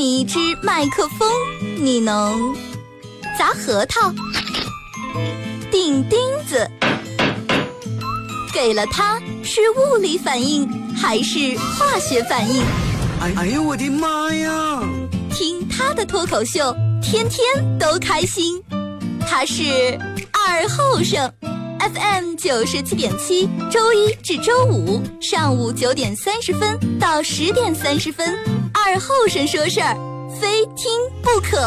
你一支麦克风，你能砸核桃、钉钉子？给了它是物理反应还是化学反应？哎哎呦我的妈呀！听他的脱口秀，天天都开心。他是二后生，FM 九十七点七，周一至周五上午九点三十分到十点三十分，二后生说事儿，非听不可。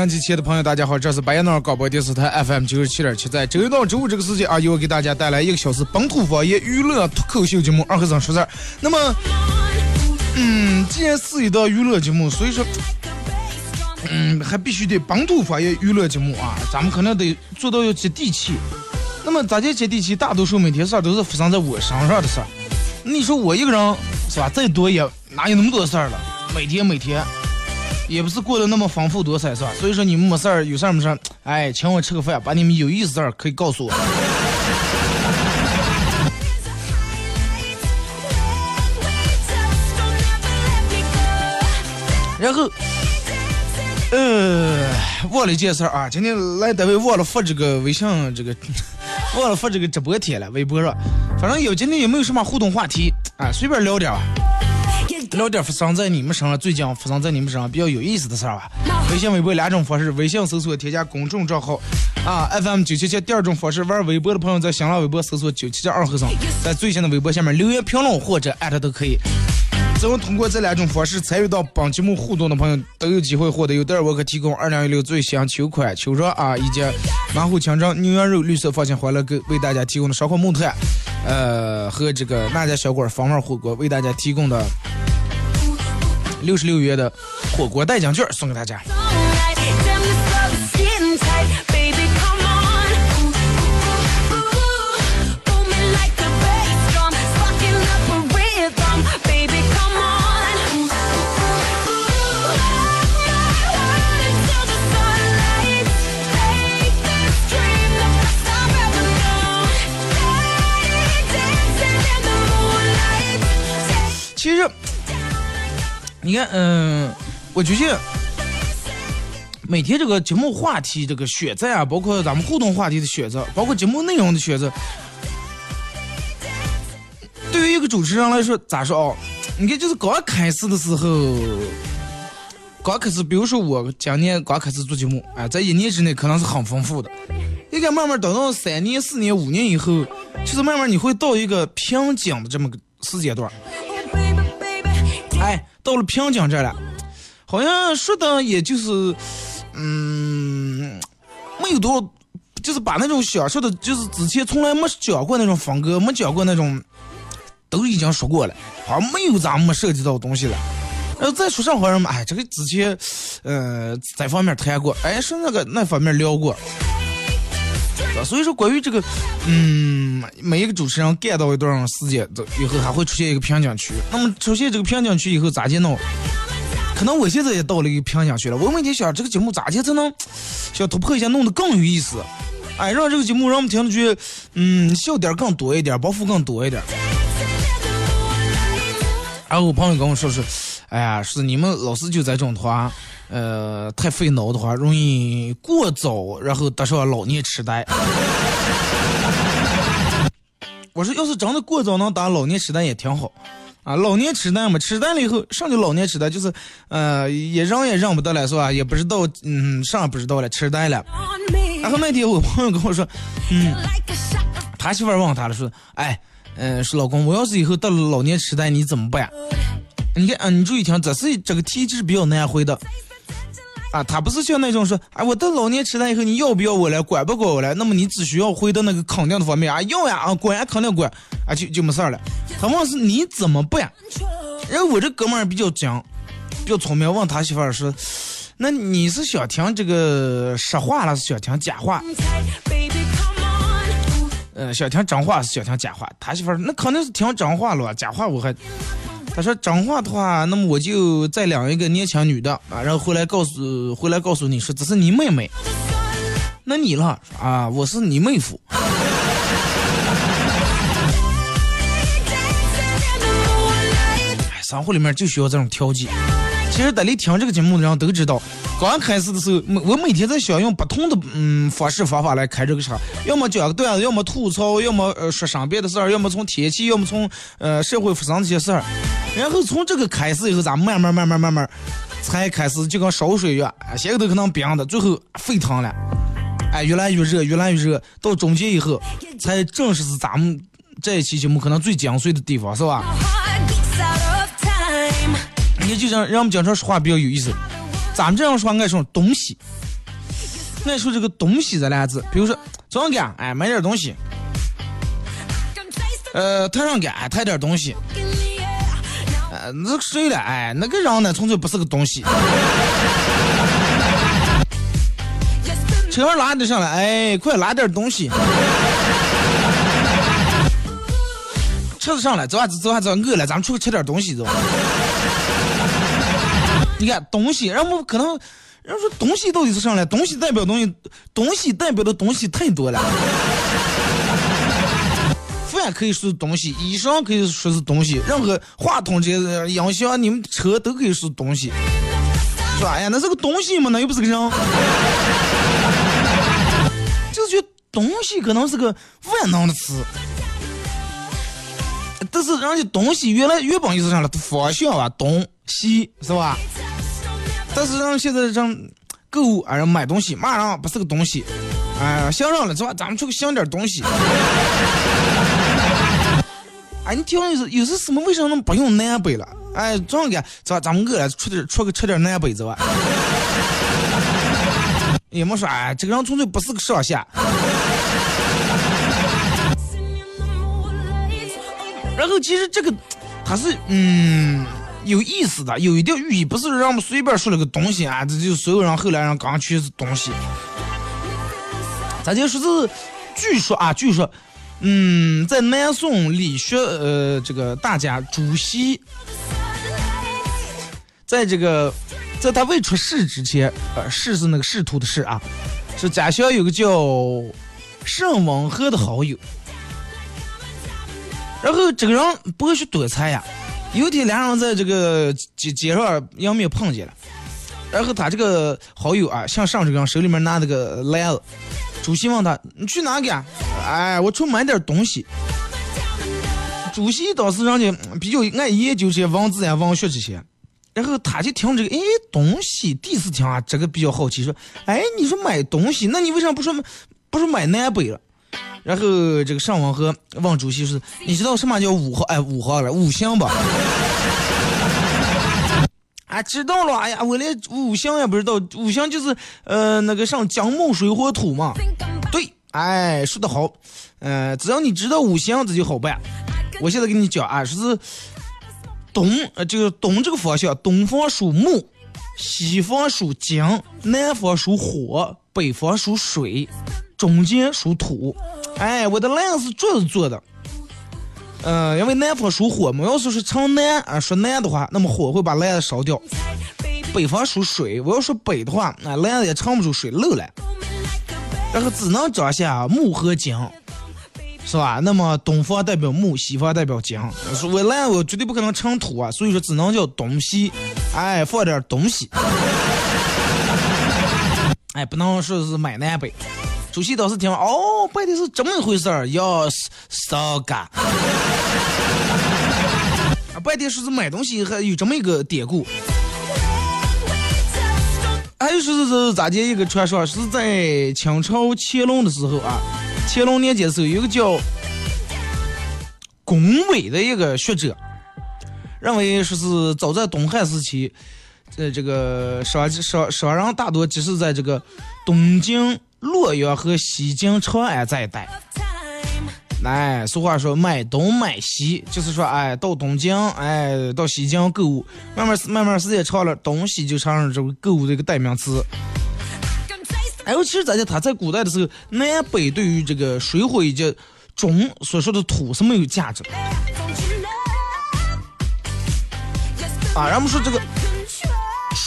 Of 好了啊，摄像机前的朋友，大家好，这是白彦淖尔广播电视台 FM 九十七点七，在周一到周五这个时间啊，又给大家带来一个小时本土方言娱乐脱口秀节目《二和尚说事儿》。那么，嗯，既然是一档娱乐节目，所以说，嗯，还必须得本土方言娱乐节目啊，咱们可能得做到要接地气。那么咋叫接地气？大多数每天事儿都是发生在我身上的事儿。你说我一个人是吧？再多也哪有那么多事儿了？每天每天。也不是过得那么丰富多彩，是吧？所以说你们没事儿，有事儿没事儿，哎，请我吃个饭，把你们有意思事儿可以告诉我。然后，呃，忘了一件事儿啊，今天来单位忘了发这个微信，这个 忘了发这个直播贴了，微博上，反正有今天也没有什么互动话题啊，随便聊点吧。聊点发生在你们身上最近发生在你们身上比较有意思的事儿吧。微信、微博两种方式，微信搜索添加公众账号啊 FM 九七七。第二种方式，玩微博的朋友在新浪微博搜索九七七二和尚，在最新的微博下面留言评论或者艾特都可以。只要通过这两种方式参与到本节目互动的朋友，都有机会获得由德尔沃克提供二零一六最新秋款秋装啊，以及马虎强壮牛羊肉绿色放心欢乐购为大家提供的烧烤木炭，呃和这个那家小馆风味火锅为大家提供的。六十六元的火锅代奖券送给大家。嗯、我觉得每天这个节目话题这个选择啊，包括咱们互动话题的选择，包括节目内容的选择，对于一个主持人来说，咋说哦？你看，就是刚开始的时候，刚开始，比如说我今年刚开始做节目，啊，在一年之内可能是很丰富的，应该慢慢等到三年、四年、五年以后，其实慢慢你会到一个瓶颈的这么个时间段。到了瓶颈这了，好像说的也就是，嗯，没有多少，就是把那种想说的，就是之前从来没讲过那种风格，没讲过那种，都已经说过了，好像没有咱们涉及到东西了。然后再说上好像哎，这个之前，呃，在方面谈过，哎，说那个那方面聊过。所以说，关于这个，嗯，每一个主持人干到一段时间的以后，还会出现一个瓶颈区。那么出现这个瓶颈区以后，咋接弄？可能我现在也到了一个瓶颈区了。我每天想，这个节目咋接才能想突破一下，弄得更有意思？哎，让这个节目让我们听着觉得，嗯，笑点更多一点，包袱更多一点。然后我朋友跟我说是，哎呀，是你们老是就在这种的话，呃，太费脑的话，容易过早，然后得上老年痴呆。我说，要是真的过早能打老年痴呆也挺好，啊，老年痴呆嘛，痴呆了以后，上就老年痴呆，就是，呃，也认也认不得了，是吧？也不知道，嗯，啥也不知道了，痴呆了。然后那天我朋友跟我说，嗯，他媳妇儿问他了，说，哎，嗯、说老公，我要是以后到了老年痴呆，你怎么办？你看，啊，你注意听，这是这个题就是比较难回的。啊，他不是像那种说，哎，我等老年痴呆以后，你要不要我来，管不管我来？那么你只需要回到那个肯定的方面啊，要呀啊，管呀肯定管，啊就就没事儿了。他问是你怎么办？然后我这哥们儿比较精，比较聪明，问他媳妇儿说，那你是想听这个实话了，是想听假话？Baby, come on. 呃，想听真话是想听假话？他媳妇儿那肯定是听真话了，假话我还。他说真话的话，那么我就再领一个年轻女的啊，然后回来告诉回来告诉你说这是你妹妹，那你了啊，我是你妹夫。哎，生活里面就需要这种调剂。其实，在你听这个节目的人都知道，刚开始的时候，我每天在想用不同的嗯方式方法来开这个车，要么讲个段子，要么吐槽，要么呃说身边的事儿，要么从天气，要么从呃社会发生的一些事儿。然后从这个开始以后，咱慢慢慢慢慢慢才开始就跟烧水一样，啊先个都可能冰的，最后沸腾了，哎，越来越热，越来越热，到中间以后，才正式是咱们这一期节目可能最精髓的地方，是吧？也就让让我们经常说话比较有意思。咱们这样说爱说东西，爱说这个东西这俩字，比如说早上干，哎，买点东西，呃，台上干，哎，抬点东西，呃，那个谁了，哎，那个人呢，纯粹不是个东西。车上拉点上来，哎，快拉点东西。车子上来，走啊走啊走，饿了，咱们出去吃点东西走。你看东西，然后我们可能，人家说东西到底是啥来，东西代表东西，东西代表的东西太多了。饭可以说是东西，衣裳可以说是东西，任何话筒这些音响，你们车都可以说是东西，是吧？哎呀，那是个东西嘛，那又不是个人。就是东西可能是个万能的词，但是人家东西原来原本意思上了方向啊，东西是吧？但是让现在让购物啊，让买东西，马上不是个东西，哎、想上了是吧？咱们出去想点东西。哎，你听有时有时什么为什么不用南北了？哎，这样干，咱咱们饿了，出点出个吃点南北子吧。也没说，哎，这个人纯粹不是个上下。然后其实这个他是嗯有意思的，有一定寓意，不是让我们随便说了个东西啊，这就所有人后来人刚去东西。咱就说是，据说啊，据说，嗯，在南宋理学呃这个大家朱熹，在这个在他未出世之前，呃，仕是那个仕途的仕啊，是家乡有个叫盛文和的好友。然后这个人博学多才呀，有一天两人在这个街街上迎面碰见了，然后他这个好友啊，向上这个手里面拿那个篮子，主席问他你去哪干？哎，我出买点东西。主席当时人家比较爱研究这些文字呀、文学这些，然后他就听这个，哎，东西第一次听啊，这个比较好奇，说，哎，你说买东西，那你为啥不说不说买南北了？然后这个上网和问主席说：“你知道什么叫五行？哎，五行了，五行吧？”啊，知道了。哎呀，我连五行也不知道，五行就是呃那个上金木水火土嘛。对，哎，说的好。呃，只要你知道五行，这就好办。我现在跟你讲啊，说是东，呃，这个东这个方向，东方属木，西方属金，南方属火，北方属水，中间属土。哎，我的篮子是竹子做的。呃，因为南方属火嘛，要是是朝南啊，说南的话，那么火会把篮子烧掉。北方属水，我要说北的话，那篮子也藏不住水，漏了。然后只能长下木和金，是吧？那么东方代表木，西方代表金。说我来我绝对不可能成土啊，所以说只能叫东西，哎，放点东西，哎，不能说是买南北。主席当时听，哦，拜的是这么一回事儿，要骚嘎。啊，拜的说是买东西还有这么一个典故。还有说是是咋的一个传说，是在清朝乾隆的时候啊，乾隆年间的时候，有个叫龚伟的一个学者，认为说是早在东汉时期，呃，这个商商商人大多集是在这个东京、洛阳和西京、长安这一带。哎，俗话说买东买西，就是说，哎，到东京，哎，到西京购物，慢慢慢慢时间长了，东西就成了这个购物的一个代名词。哎，尤其是在他在古代的时候，南北对于这个水火以及中所说的土是没有价值的啊。然后我们说这个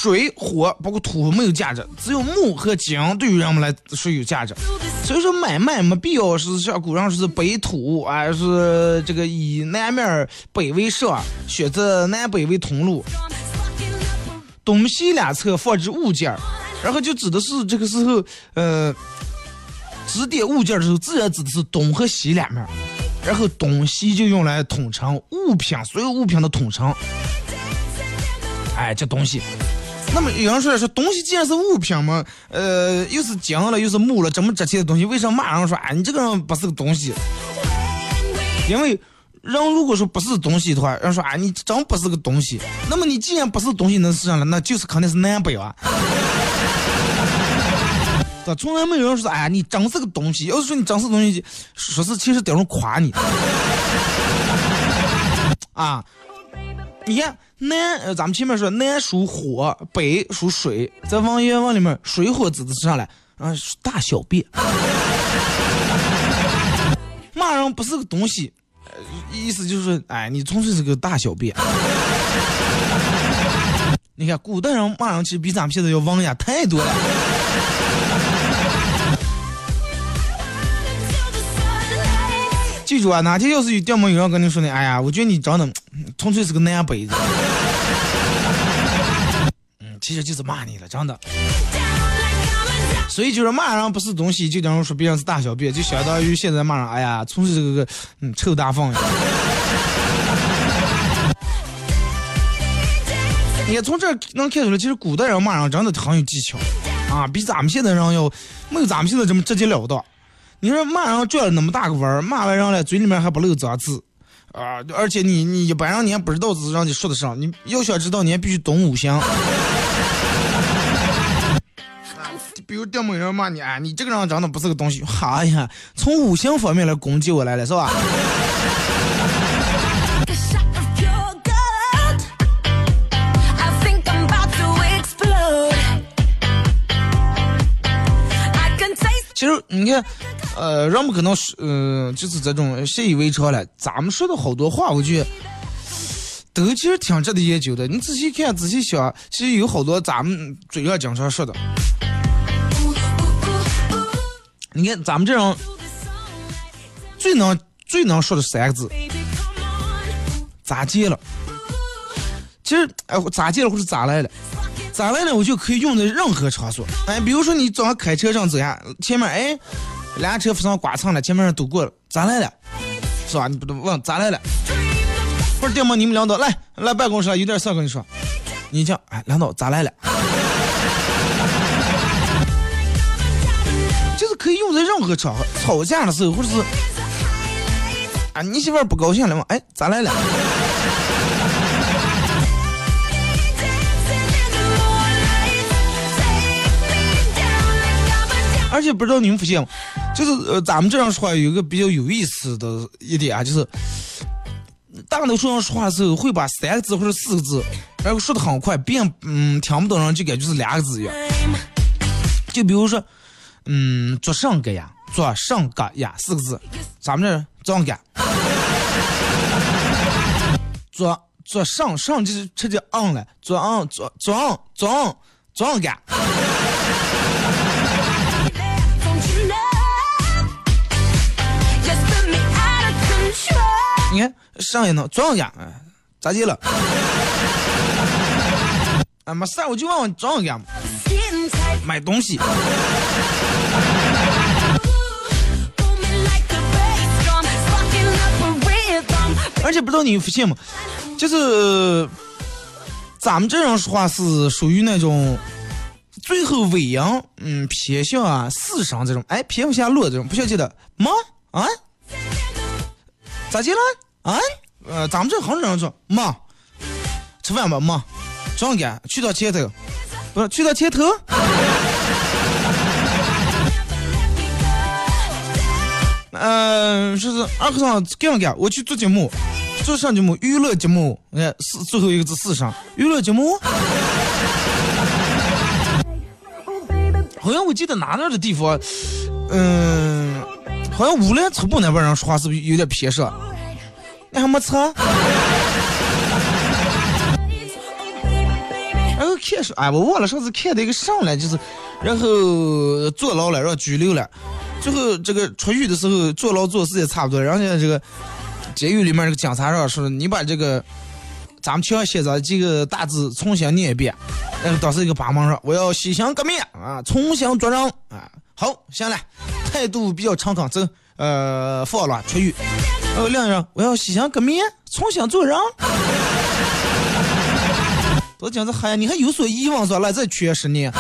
水火包括土没有价值，只有木和金对于人们来说有价值。所以说买卖没必要是像古人说是北土啊，是这个以南面北为上，选择南北为通路，东西两侧放置物件，然后就指的是这个时候，呃，指点物件的时候，自然指的是东和西两面，然后东西就用来统称物品，所有物品的统称。哎，这东西。那么有人说说东西既然是物品嘛，呃，又是金了又是木了，这么值钱的东西，为什么骂人说啊你这个人不是个东西？因为人如果说不是东西的话，人说啊你真不是个东西。那么你既然不是东西能是上了，那就是肯定是南北啊。咋，从来没有人说哎你真是个东西。要是说你真是东西，说是其实等于夸你。啊，你看。南，呃，咱们前面说南属火，北属水，在文言文里面，水火指的是啥嘞？啊，大小便。骂人不是个东西，意思就是，哎，你纯粹是个大小便。你看，古代人骂人其实比咱们现在要文雅太多了。记住啊，哪天要是有电门有人跟你说呢，哎呀，我觉得你长得 纯粹是个南北子。嗯，其实就是骂你了，真的。所以就是骂人不是东西，就等于说别人是大小便，就相当于现在骂人，哎呀，纯粹是个嗯臭大粪。你看从这能看出来，其实古代人骂人真的很有技巧啊，比咱们现在人要没有咱们现在这么直截了当。你说骂人转了那么大个弯儿骂完人了，嘴里面还不漏脏字，啊！而且你你一般人你还不知道是让你说的啥，你要想知道，你还必须懂五行。比如电某人骂你，啊，你这个人长得不是个东西，哎呀，从五行方面来攻击我来了，是吧？其实你看。呃，人们可能是，呃，就是这种习以为常了。咱们说的好多话，我觉得都其实挺值得研究的。你仔细看，仔细想，其实有好多咱们嘴上经常说的。你看，咱们这种最能最能说的三个字，咋接了？其实，哎，咋接了或者咋来了？咋来了？我就可以用在任何场所。哎，比如说你早上开车上走呀，前面哎。俩车发生刮蹭了，前面人都过了，咋来了？是吧？你不能问咋来了？不是电么？你们领导来来办公室了，有点事跟你说。你讲，哎，领导咋来了？就是可以用在任何场合，吵架的时候，或者是啊，你媳妇不高兴了吗？哎，咋来了？而且不知道你们发现吗？就是呃，咱们这样说话有一个比较有意思的一点啊，就是大多数人说话的时候会把三个字或者四个字，然后说的很快，别嗯听不懂人就感觉是两个字一样。就比如说，嗯，做上个呀，做上个呀四个字，咱们这做上个，做做上上就是直接昂了，做昂做做昂做昂做上个。你看上一呢，庄家，哎，咋地了？啊，没事，我就问问庄家嘛，买东西。而且不知道你发现吗？就是咱们这种说话是属于那种最后尾音，嗯，偏向啊四声这种，哎，偏不下落这种，不需要记得的吗？啊？咋接了？啊？呃，咱们这很少人说妈，吃饭吧妈。上赶去到前头，不是去到前头。嗯，说是二和尚这样干？我去做节目，做上节目，娱乐节目。哎，四最后一个字四上，娱乐节目。好像我记得哪哪的地方，嗯，好像乌兰车部那边人说话是不是有点偏上？你还没车？然后看是，哎，我忘了上次看的一个上来就是，然后坐牢了，然后拘留了，最后这个出狱的时候坐牢做事也差不多，然后现在这个监狱里面这个警察上说，你把这个咱们墙上写着几个大字重新念一遍，然后当时一个帮忙说，我要洗心革面啊，重新做人啊，好，行了，态度比较诚恳，走，呃，放了出狱。呃，另一人，我要洗心革面，重新做人。都讲这嗨，你还有所疑问说来再缺十年。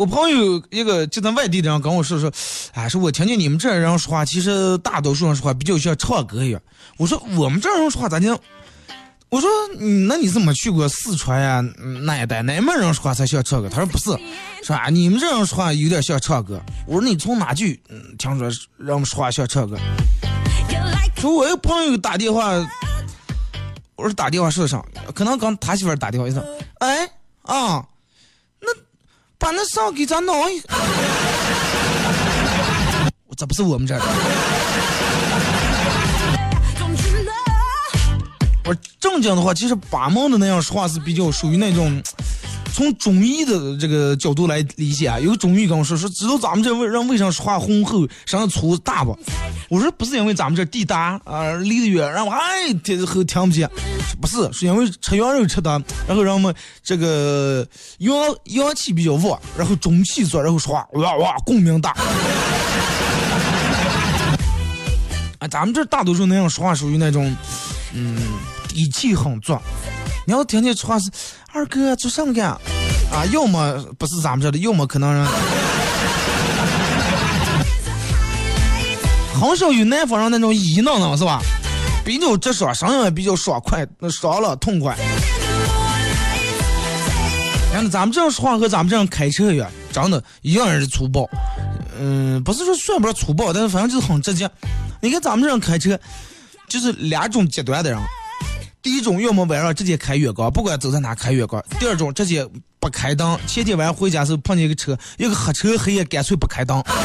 我朋友一个就在外地的人跟我说说，哎，说我听见你们这人说话，其实大多数人说话比较像唱歌一样。我说我们这人说话咋听？我说，嗯，那你怎么去过四川呀？那一带哪门人说话才像唱歌？他说不是，说啊，你们这人说话有点像唱歌。我说你从哪句嗯听说人们说话像唱歌？说我一个朋友打电话，我说打电话说上，可能刚他媳妇打电话一声，哎啊，把那上给咱弄一，这不是我们这儿的。我正经的话，其实把梦的那样说话是比较属于那种，从中医的这个角度来理解啊。有中医跟我说说，知道咱们这为人为啥说话浑厚，声音粗大不？我说不是因为咱们这地大啊，离得远，然后哎听后听不见，不是，是因为吃羊肉吃的，然后让我们这个阳阳气比较旺，然后中气足，然后说话哇哇共鸣大。啊，咱们这大多数那样说话属于那种，嗯。底气很足，你要天天说话是二哥做什么干啊？要么不是咱们这的，要么可能人很少有南方人那种一闹闹是吧？比较直爽，声音也比较爽快，那爽了痛快。然后咱们这样说话和咱们这样开车呀，真的一样是粗暴。嗯，不是说算不上粗暴，但是反正就是很直接。你看咱们这样开车，就是两种极端的人。第一种，要么晚上直接开远光，不管走在哪开远光；第二种，直接不开灯。前天晚上回家时候碰见一个车，一个黑车黑夜干脆不开灯。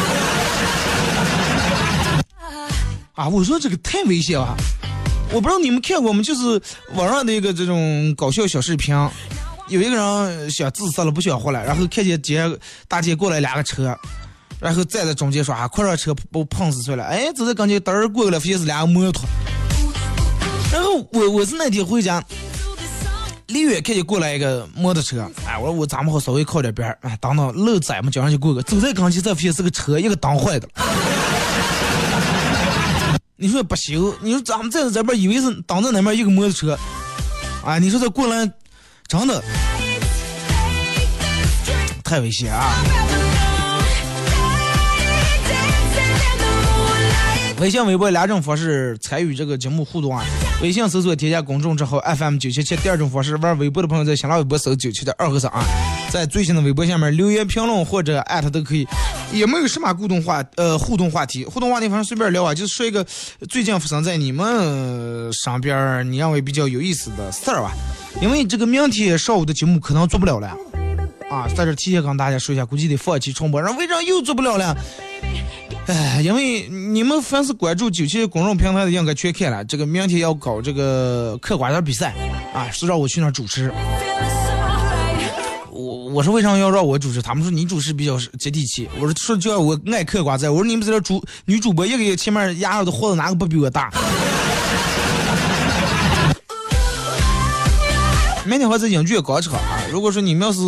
啊，我说这个太危险了！我不知道你们看过吗？就是网上的一个这种搞笑小视频，有一个人想自杀了，不想活了，然后看见街大街过来两个车，然后站在中间说啊，快让车把我碰死算了。哎，走在跟前，噔儿过来，发现是两个摩托。然后我我是那天回家，离远看见过来一个摩托车，哎，我说我咱们好稍微靠点边儿，哎，等等路窄嘛，叫上去过个，走在刚前再发现是个车，一个灯坏的了。你说不行，你说咱们在这边以为是挡在那边一个摩托车，哎，你说这过来真的太危险啊！微信、微博两种方式参与这个节目互动啊！微信搜索添加公众账号 FM 九七七。第二种方式，玩微博的朋友在新浪微博搜九七的二和三啊，在最新的微博下面留言评论或者艾特都可以。也没有什么互动话呃互动话题，互动话题反正随便聊啊，就是说一个最近发生在你们身边你认为比较有意思的事儿吧。因为这个明天上午的节目可能做不了了啊，在这提前跟大家说一下，估计得放弃重播。然后为啥又做不了了？哎，因为你们凡是关注九七公众平台的，应该全看了。这个明天要搞这个嗑瓜子比赛，啊，是让我去那主持。我我说为啥要让我主持？他们说你主持比较接地气。我说说叫我爱嗑瓜子。我说你们在这主女主播一个月前面牙上的胡子哪个不比我大？明天会在影剧广场啊。如果说你们要是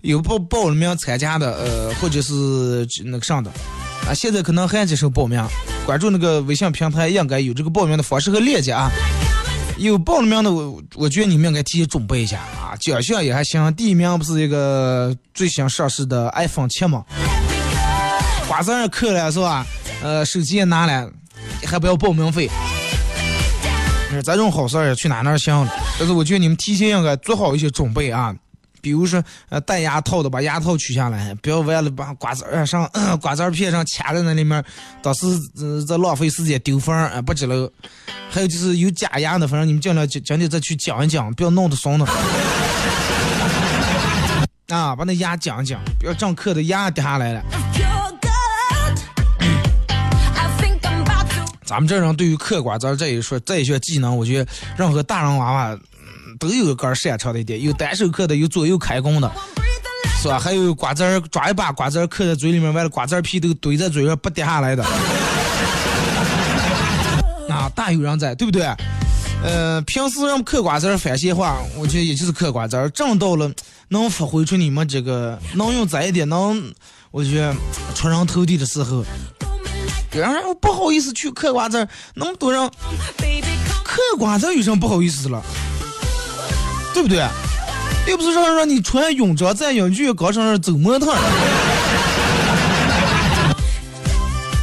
有报报了名参加的，呃，或者是那个上的。啊，现在可能还接受报名，关注那个微信平台，应该有这个报名的方式和链接啊。有报了名的，我我觉得你们应该提前准备一下啊，奖项也还行。第一名不是一个最新上市的 iPhone 七吗？瓜子儿嗑了是吧？呃，手机也拿了，还不要报名费。咱这种好事儿去哪哪行？但是我觉得你们提前应该做好一些准备啊，比如说呃戴牙套的把牙套取下来，不要为了把瓜子儿上、瓜子儿片上卡在那里面，当时呃这浪费时间丢分儿啊不值了。还有就是有假牙的，反正你们尽量今今天再去讲一讲，不要弄得松的。啊，把那牙讲一讲，不要上课的牙掉下来了。咱们这人对于嗑瓜子这一说这一项技能，我觉得任何大人娃娃、嗯、都有一根擅长的一点，有单手嗑的，有左右开弓的，是吧？还有瓜子儿抓一把瓜子儿嗑在嘴里面，完了瓜子儿皮都堆在嘴上不掉下来的，啊，大有人在，对不对？呃，平时让嗑瓜子儿反闲话，我觉得也就是嗑瓜子儿，正到了能发挥出你们这个能用在一点能，我觉得出人头地的时候，让人不好意思去嗑瓜子儿，那么多人嗑瓜子儿有什么不好意思了？对不对？又不是让让你穿泳装在泳剧高上走模特。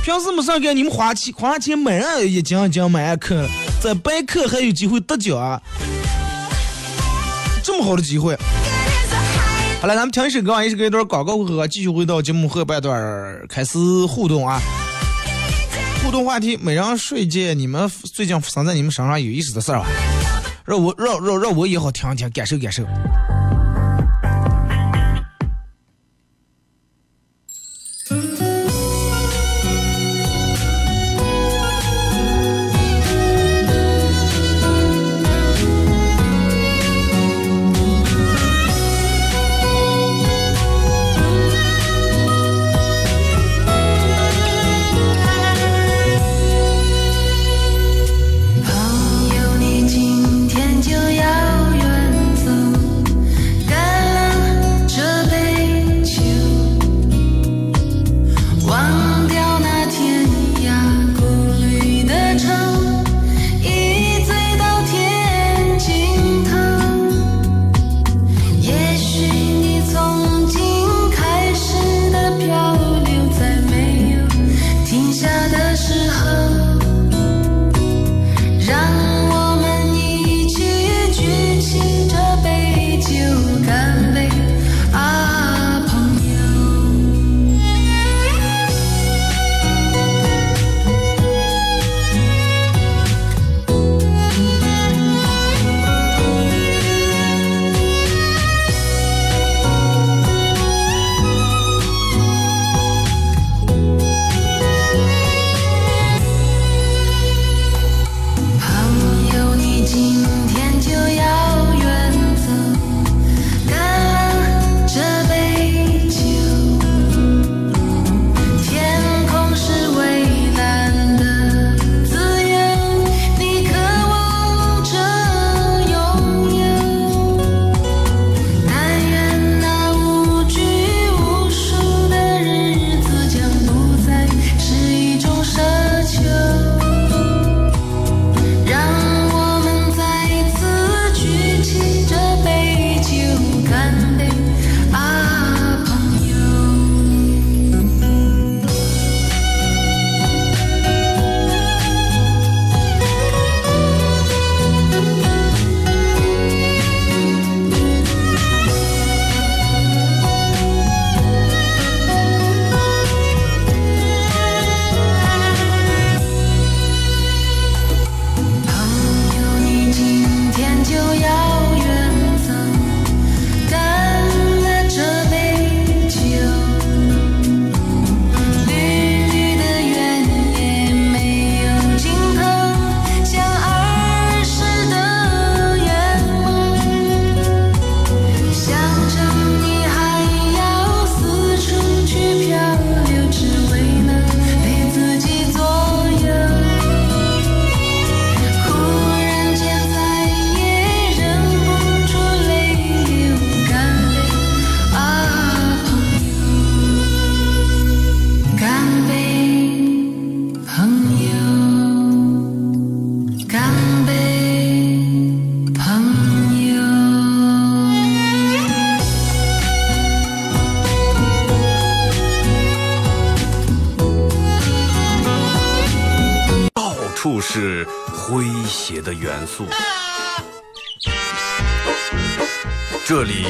平时没事给你们花钱花钱买上一斤一斤买上嗑，在白嗑还有机会得奖啊！这么好的机会。好了，咱们听一首歌，一首歌一段广告过后，继续回到节目后半段开始互动啊。互动话题，每人说一件你们最近发生在你们身上有意思的事儿吧，让我让让让我也好听听，感受感受。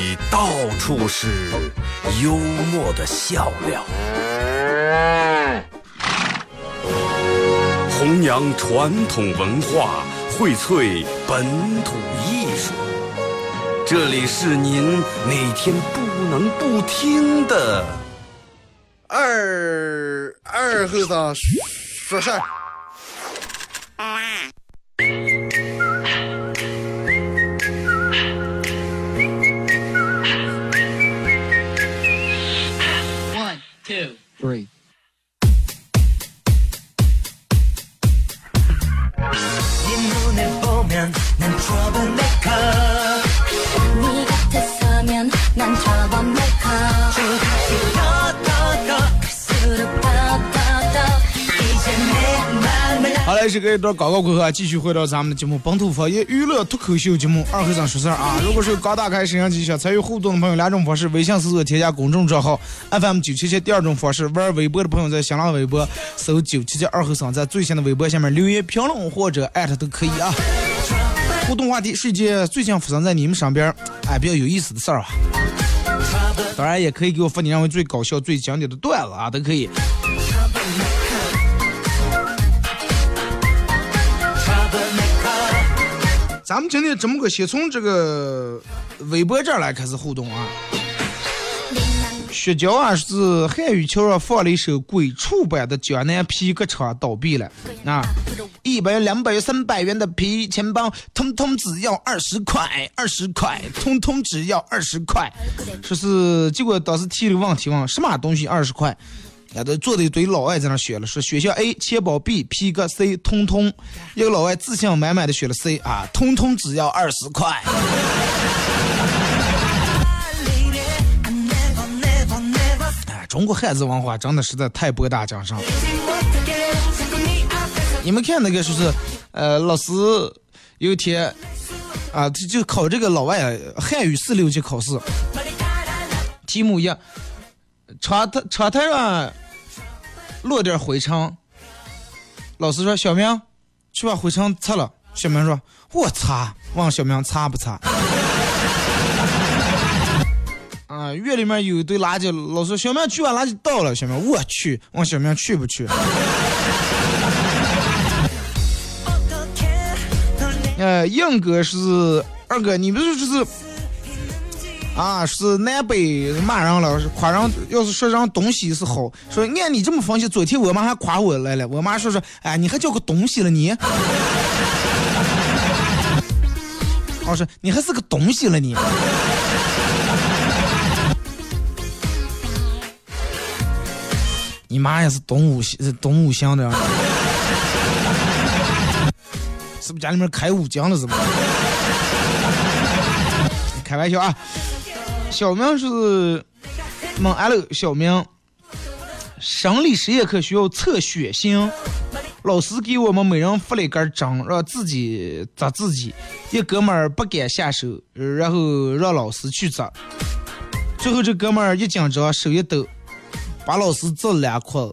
里到处是幽默的笑料。弘扬传统文化，荟萃本土艺术。这里是您每天不能不听的。二二后生说事儿。这个一段广告过后啊，继续回到咱们的节目《本土方言娱乐脱口秀》节目二和尚说事儿啊。如果是刚打开摄像机想参与互动的朋友，两种方式：微信搜索添加公众账号 FM 九七七；第二种方式，玩微博的朋友在新浪微博搜九七七二和尚，在最新的微博下面留言评论或者艾特都可以啊。互动话题是一件最近发生在你们身边哎比较有意思的事儿啊。当然也可以给我发你认为最搞笑、最经典的段子啊，都可以。咱们今天怎么个，先从这个微博这儿来开始互动啊。雪娇啊是汉语桥上放了一首鬼畜版的江南皮革厂倒闭了啊，一百元、两百元、三百元的皮钱包，通通只要二十块，二十块，通通只要二十块。说是结果当时提了个问题问什么东西二十块，啊，都坐的一堆老外在那选了，说选项 A 钱包 B 皮革 C 通通，一个老外自信满满的选了 C 啊，通通只要二十块。哎，中国汉字文化真的实在太博大精深了。你们看那个说是，呃，老师有一天啊，就就考这个老外汉语四六级考试，题目一，窗台窗台上落点灰尘，老师说小明去把灰尘擦了，小明说我擦，问小明擦不擦？啊，院里面有一堆垃圾，老师说小明去把垃圾倒了，小明我去，问小明去不去？呃，硬哥是二哥，你不是就是啊，是南北骂人了，是夸人，要是说人东西是好，说按你这么分析，昨天我妈还夸我来了，我妈说说，哎，你还叫个东西了你？我说你还是个东西了你。你妈也是动物系，是动物乡的，是不是家里面开武将了？是不？开玩笑啊！小明是蒙安了，小明生理实验课需要测血型，老师给我们每人发了一根针，让自己扎自己。一哥们儿不敢下手，然后让老师去扎。最后这哥们儿一紧张，手一抖。把老师揍了两棍。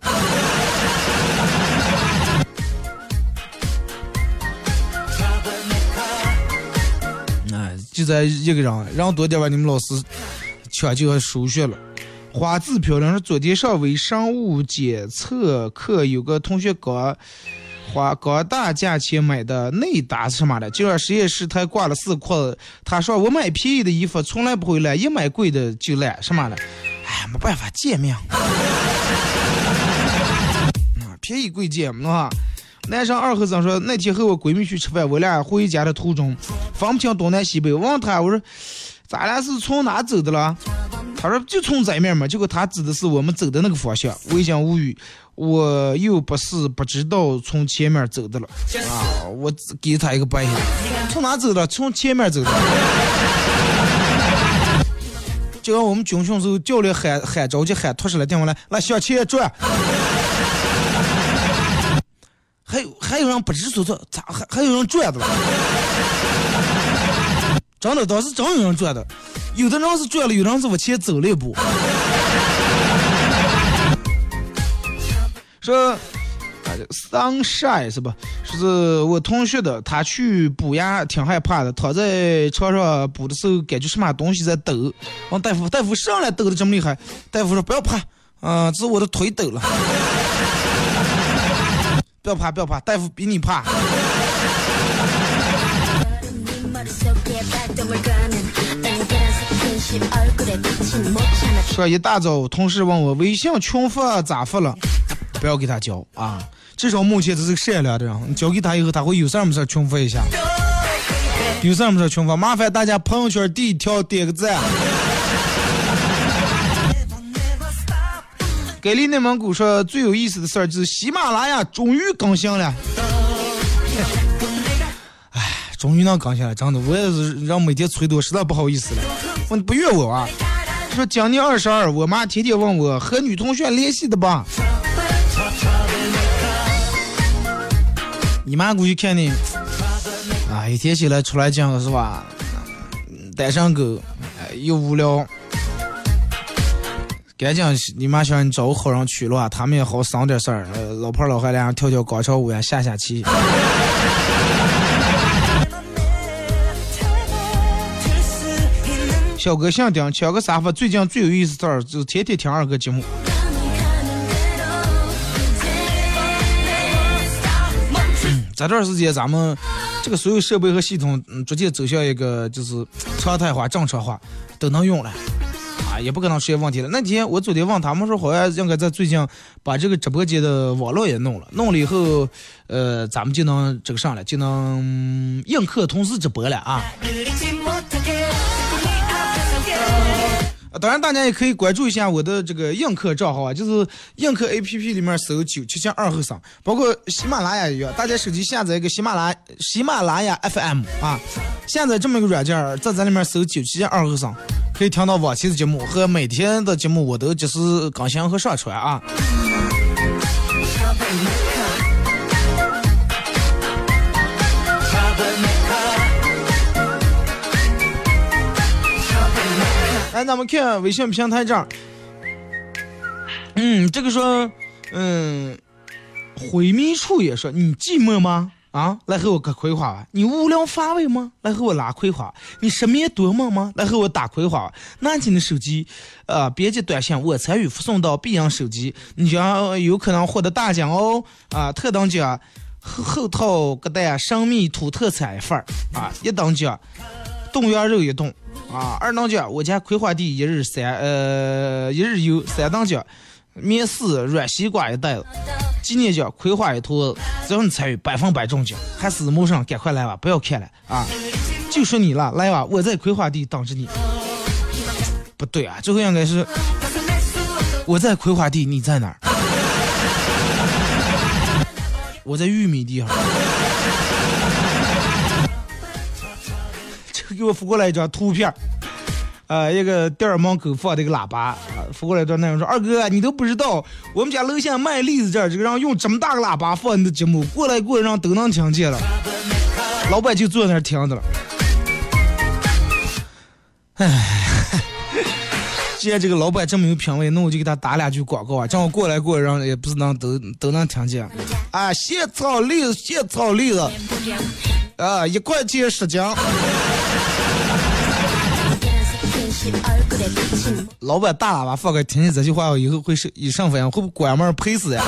就在一个人，人多点吧，你们老师抢救输血了。花字漂亮是昨天上微生物检测课，有个同学刚花刚大价钱买的内搭什么的，就让实验室他挂了四块。他说我买便宜的衣服从来不会烂，一买贵的就烂什么的。哎，没办法，贱命。啊，便宜贵贱嘛。男生二和尚说，那天和我闺蜜去吃饭，我俩回家的途中分不清东南西北，问他我说，咱俩是从哪走的了？他说就从这面嘛。结果他指的是我们走的那个方向，我已经无语，我又不是不知道从前面走的了啊！我给他一个白眼，从哪走的？从前面走的。就让我们军训时候教练喊喊着急喊脱出来电话来，来向前转。还有还有人不知所措，咋还还有人转的了？真的，当时真有人转的，有的人是转了，有的人是往前走了一步。说，啊，，sunshine 是吧？是我同学的，他去补牙挺害怕的，躺在床上补的时候，感觉什么东西在抖。问大夫，大夫上来抖的这么厉害？大夫说不要怕，啊、这是我的腿抖了。不要怕，不要怕，大夫比你怕。说一大早，同事问我微信群发咋发了，不要给他交啊！至少目前这是个善良的人，你交给他以后，他会有事没事群发一下，有事没事群发。麻烦大家朋友圈第一条点个赞。给力内蒙古说最有意思的事儿就是喜马拉雅终于更新了，哎，终于能更新了，真的，我也是让每天催的，我实在不好意思了。问不怨我啊？说今年二十二，我妈天天问我和女同学联系的吧？你妈估计看你啊，一天起来出来讲是吧？单身狗，又无聊。赶紧，你妈想你找个好人娶了，他们也好省点事儿。呃，老婆老汉俩人跳跳广场舞呀，下下棋。小哥姓丁抢个沙发，最近最有意思事儿就天天听二哥节目。这段时间咱们这个所有设备和系统，嗯，逐渐走向一个就是常态化、正常化，都能用了。也不可能出现问题了。那天我昨天问他们说，好像应该在最近把这个直播间的网络也弄了，弄了以后，呃，咱们就能这个上来，就能映客同时直播了啊。啊，当然大家也可以关注一下我的这个映客账号啊，就是映客 A P P 里面搜九七七二后生，包括喜马拉雅一样，大家手机下载一个喜马拉喜马拉雅 F M 啊，下载这么一个软件，在咱里面搜九七七二后生，可以听到往期的节目和每天的节目，我都及时更新和上传啊。来，咱们看微信平台这儿，嗯，这个说，嗯，回民处也说你寂寞吗？啊，来和我搁葵花吧。你无聊乏味吗？来和我拉葵花。你失眠多梦吗？来和我打葵花。拿起你的手机，呃，编辑短信，我参与附送到必赢手机，你将有可能获得大奖哦。啊，特等奖后后套各带生米土特产一份儿啊，一等奖冻羊肉一冻啊，二等奖我家葵花地一日三呃一日游，三等奖面试软西瓜一袋子，纪念奖葵花一坨子，只要你参与百分百中奖，还是谋生，赶快来吧，不要看了啊！就说你了，来吧，我在葵花地等着你。不对啊，最后应该是我在葵花地，你在哪儿？我在玉米地上。给我发过来一张图片儿，呃，一个店儿门口放的一个喇叭，啊，发过来一段内容说：“二哥，你都不知道，我们家楼下卖栗子这儿，这个人用这么大个喇叭放你的节目，过来过人都能听见了。”老板就坐那儿听着了。唉，既然这个老板这么有品位，那我就给他打两句广告啊，这样过来过人也不是能都都能听见。啊，现炒栗子，现炒栗子，啊，一块钱十斤。老板大喇叭放开，听见这句话以后会是以上反应，会不会关门赔死呀？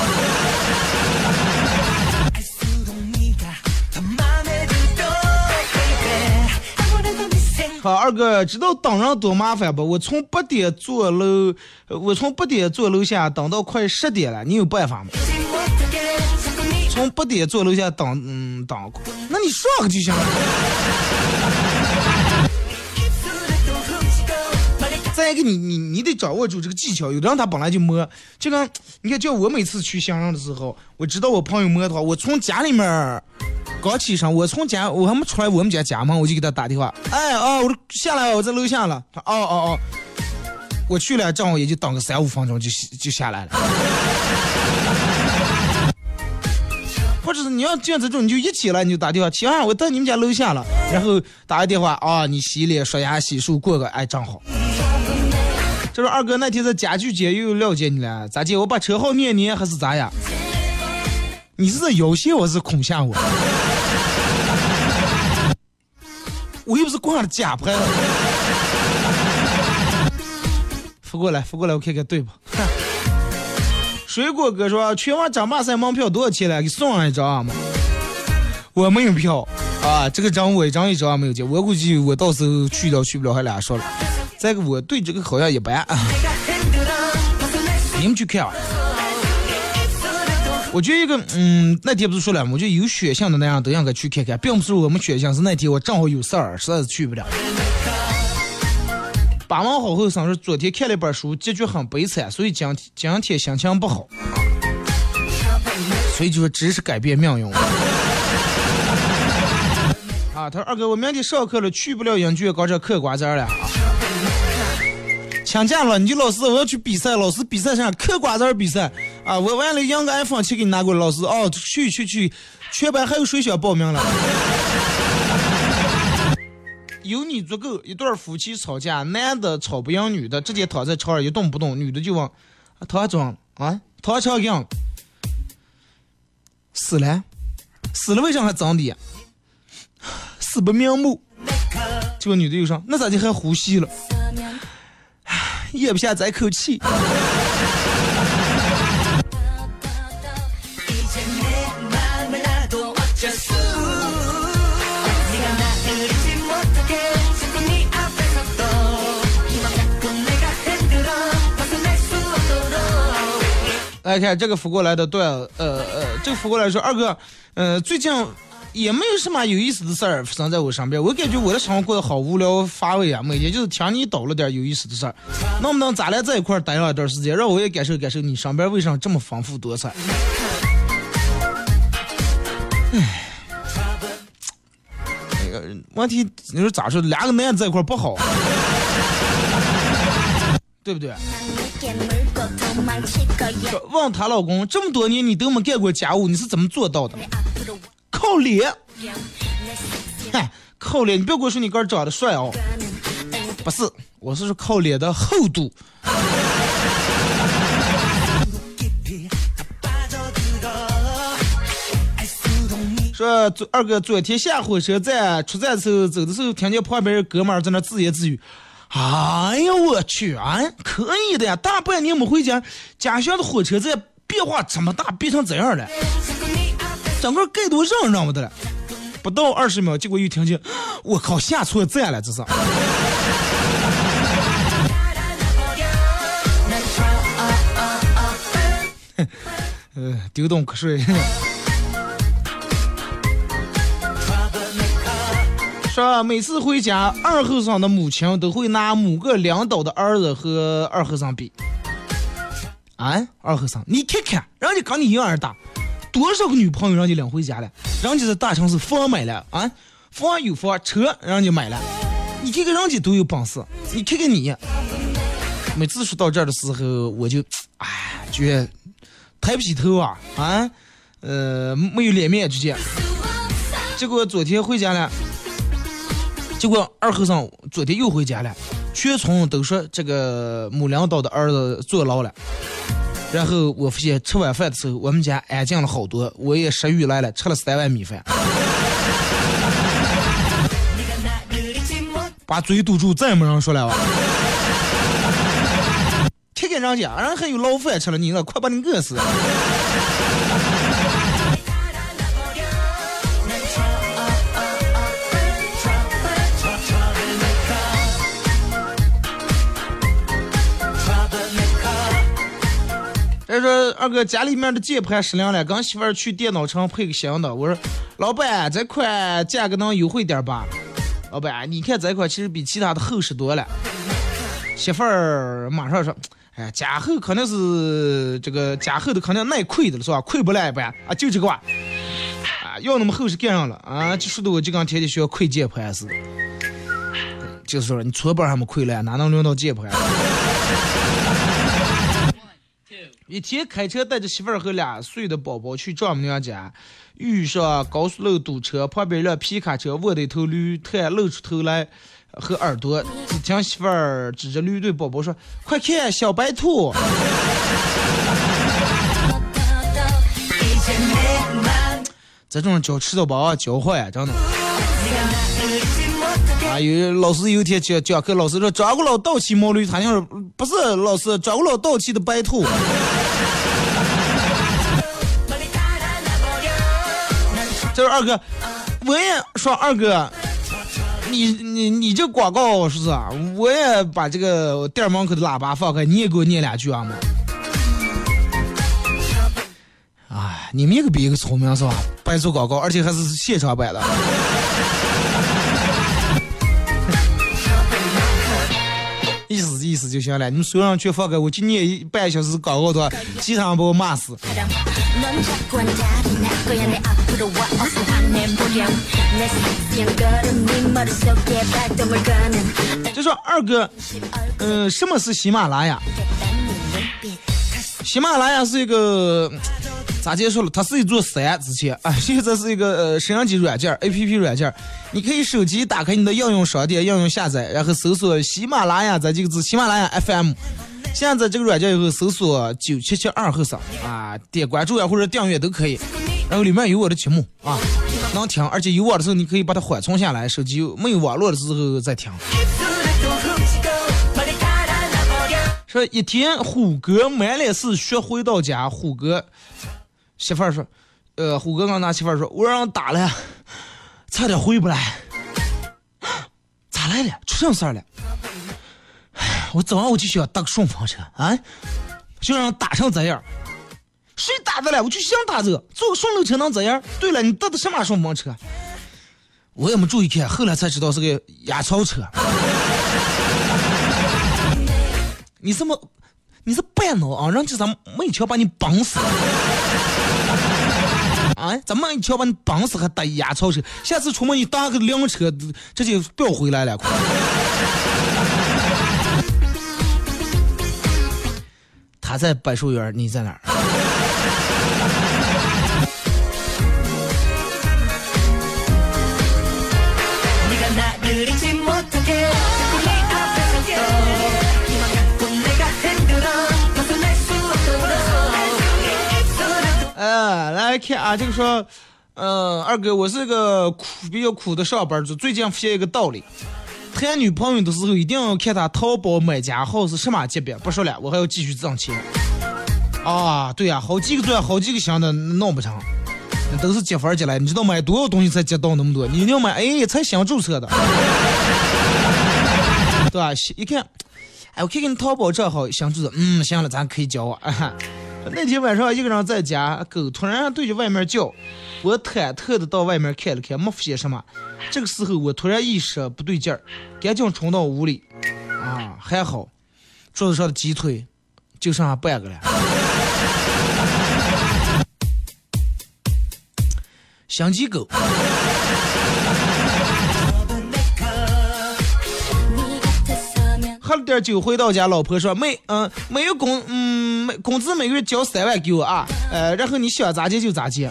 好，二哥知道等人多麻烦不？我从八点坐楼，我从八点坐楼下等到快十点了，你有办法吗？从八点坐楼下等，嗯，等，那你说个就行了。再一个你，你你得掌握住这个技巧。有的人他本来就摸，就跟你看，就我每次去相声的时候，我知道我朋友摸的话，我从家里面儿刚起身，我从家我还没出来我们家家门，我就给他打电话，哎哦，我都下来了，我在楼下了。哦哦哦，我去了，正好也就等个三五分钟就就下来了。或者是你要这样这种，你就一起来你就打电话，起啊，我到你们家楼下了，然后打个电话啊，你洗脸、刷牙、洗漱过个，哎，正好。这说二哥那天在家具间又了解你了，咋姐？我把车号念念还是咋呀？你是在要挟我，是恐吓我？我又不是挂了假牌。扶过来，扶过来，我看看对不？水果哥说，全网争霸赛门票多少钱了？给送上一张啊！我没有票啊，这个张我一张一张没有见，我估计我到时候去了去不了，还俩说了。再一个，我对这个好像一般。你们去看吧。我觉得一个，嗯，那天不是说了吗？我觉得有血性的那样都应该去看看，并不是我们选项是那天我正好有事儿，实在是去不了。八王好后生日，昨天看了一本书，结局很悲惨，所以今今天心情不好，所以就说知识改变命运。啊，他说二哥，我明天上课了，去不了英剧搞这嗑瓜子儿了啊。请假了，你就老师我要去比赛，老师比赛上嗑瓜子儿比赛啊，我完了赢个 iPhone 七给你拿过来，老师哦，去去去，全班还有谁想报名了？有你足够，一对夫妻吵架，男的吵不赢女的，直接躺在床上一动不动，女的就问：他装啊？他吵赢？死了？死了为啥还脏的？死不瞑目。这个女的又说：那咋就还呼吸了？咽不下这口气。来看这个扶过来的段，呃呃，这个扶过来说二哥，呃，最近也没有什么有意思的事儿发生在我身边，我感觉我的生活过得好无聊乏味啊，每天就是听你叨了点有意思的事儿，能不能咱俩在一块儿待上一段时间，让我也感受感受你身边为啥这么丰富多彩？唉，那个问题你说咋说，两个男人在一块儿不好，对不对？问她老公这么多年你都没干过家务，你是怎么做到的？靠脸，嗨，靠脸！你不要跟我说你哥长得帅哦，不是，我是说靠脸的厚度。说昨二哥昨天下火车站出站的时候走的时候，听见旁边哥们儿在那自言自语。哎呀，我去啊！可以的呀，大半年没回家，家乡的火车站变化这么大，变成这样了，整个盖都让让不得了。不到二十秒，结果又听见，我靠，下错站了，这是。呃，丢东瞌睡。说每次回家，二后生的母亲都会拿某个领导的儿子和二后生比。啊，二后生，你看看，人家跟你一样大，多少个女朋友让你领回家了，人家在大城市房买了啊，房有房，车人家买了，你看看人家都有本事，你看看你。每次说到这儿的时候，我就，哎，觉抬不起头啊啊，呃，没有脸面之见。结果昨天回家了。结果二和尚昨天又回家了，全村都说这个母领导的儿子坐牢了。然后我发现吃晚饭的时候，我们家安静了好多，我也食欲来了，吃了三碗米饭，把嘴堵住，再也没人说了。听见人家，人还有牢饭吃了，你呢？快把你饿死！他说：“二哥，家里面的键盘失灵了，跟媳妇儿去电脑城配个新的。我说，老板，这款价格能优惠点吧？老板，你看这款其实比其他的厚实多了。媳妇儿马上说：，哎，加厚肯定是这个加厚的，肯定耐亏的了，是吧？亏不了一般啊，就这个吧。啊，要那么厚实干上了啊，就说的我就跟天天需要亏键盘似的。就是说，你搓板还没亏了，哪能轮到键盘？”一天开车带着媳妇儿和俩岁的宝宝去丈母娘家，遇上高速路堵车，旁边一辆皮卡车卧的一头驴探露出头来和耳朵，只听媳妇儿指着驴对宝宝说：“快看，小白兔！” 这种教吃到饱教坏啊，真的。啊，有老师有一天讲讲课，老师说抓过老倒骑毛驴，他就是不是老师抓过老倒骑的白兔。这是二哥，我也说二哥，你你你这广告是不是？我也把这个店门口的喇叭放开，你也给我念两句啊嘛。哎，你们一个比一个聪明是吧？白做广告，而且还是现场版的。就行了，你说上去放开。我今天半小时搞个卧槽，机场把我骂死。就说二哥，嗯，什么是喜马拉雅？喜马拉雅是一个。咋接说了？它是一座山，之前啊，现在是一个呃摄像机软件 A P P 软件，你可以手机打开你的应用商店、应用下载，然后搜索喜马拉雅这几个字，喜马拉雅 F M。下载这个软件以后，搜索九七七二后生啊，点关注呀或者订阅都可以。然后里面有我的节目啊，能听，而且有网的时候你可以把它缓冲下来，手机没有网络的时候再听。说一天，虎哥满脸是血回到家，虎哥媳妇儿说，呃，虎哥刚拿媳妇儿说，我让打了，差点回不来。咋来了？出什么事儿了？我早上我就想搭个顺风车啊，就让打成这样。谁打的了？我就想打这个，坐个顺路车能这样？对了，你搭的什么顺风车？我也没注意看，后来才知道是个压槽车。你怎么，你是半脑啊？人家咋没桥把你绑死？啊，怎么一瞧把你绑死还搭压槽车？下次出门你搭个辆车，直接不要回来了。他在百树园，你在哪？来看啊，这个说，呃，二哥，我是个苦比较苦的上班族，最近发现一个道理，谈女朋友的时候一定要看她淘宝买家号是什么级别。不说了，我还要继续挣钱。啊，对呀、好几个钻，好几个箱的弄不成，那都是积分积来。你知道买多少东西才积到那么多？你一定要买，哎，才想注册的，对吧？一看，哎，我看看你淘宝账号想注册，嗯，行了，咱可以交啊。那天晚上一个人在家，狗突然对着外面叫，我忐忑的到外面看了看，没发现什么。这个时候我突然意识不对劲儿，赶紧冲到屋里，啊，还好，桌子上的鸡腿就剩下半个了。香鸡狗，喝了点酒回到家，老婆说没，嗯，没有工，嗯。工资每个月交三万给我啊，呃，然后你想咋结就咋结。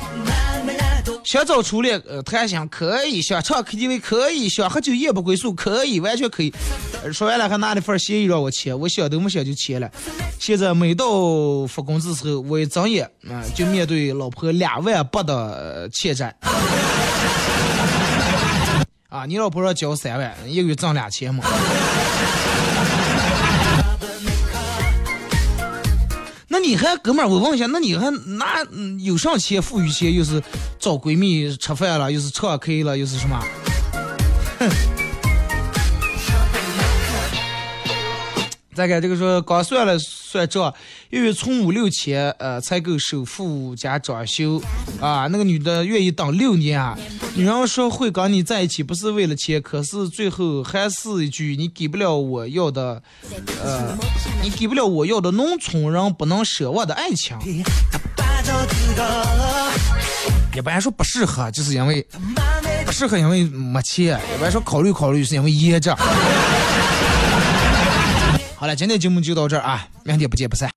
想找初恋，呃，谈心可以；想唱 KTV 可以；想喝酒夜不归宿可以，完全可以。说完了还拿了份协议让我签，我想都没想就签了。现在每到发工资时候，我一睁眼，啊、就面对老婆两万八的欠债。啊，你老婆说交三万，一个月挣两千嘛？你还哥们儿，我问一下，那你还拿嗯有上钱富裕钱，又是找闺蜜吃饭了，又是唱 K 了，又是什么？哼。再看这个说，刚算了算账，又有从五六千，呃，才够首付加装修，啊，那个女的愿意等六年啊。女人说会跟你在一起不是为了钱，可是最后还是一句你给不了我要的，呃，你给不了我要的农村人不能奢望的爱情。一般说不适合，就是因为不适合，因为没钱；一般说考虑考虑，是因为掖着。好了，今天节目就到这儿啊，明天不见不散。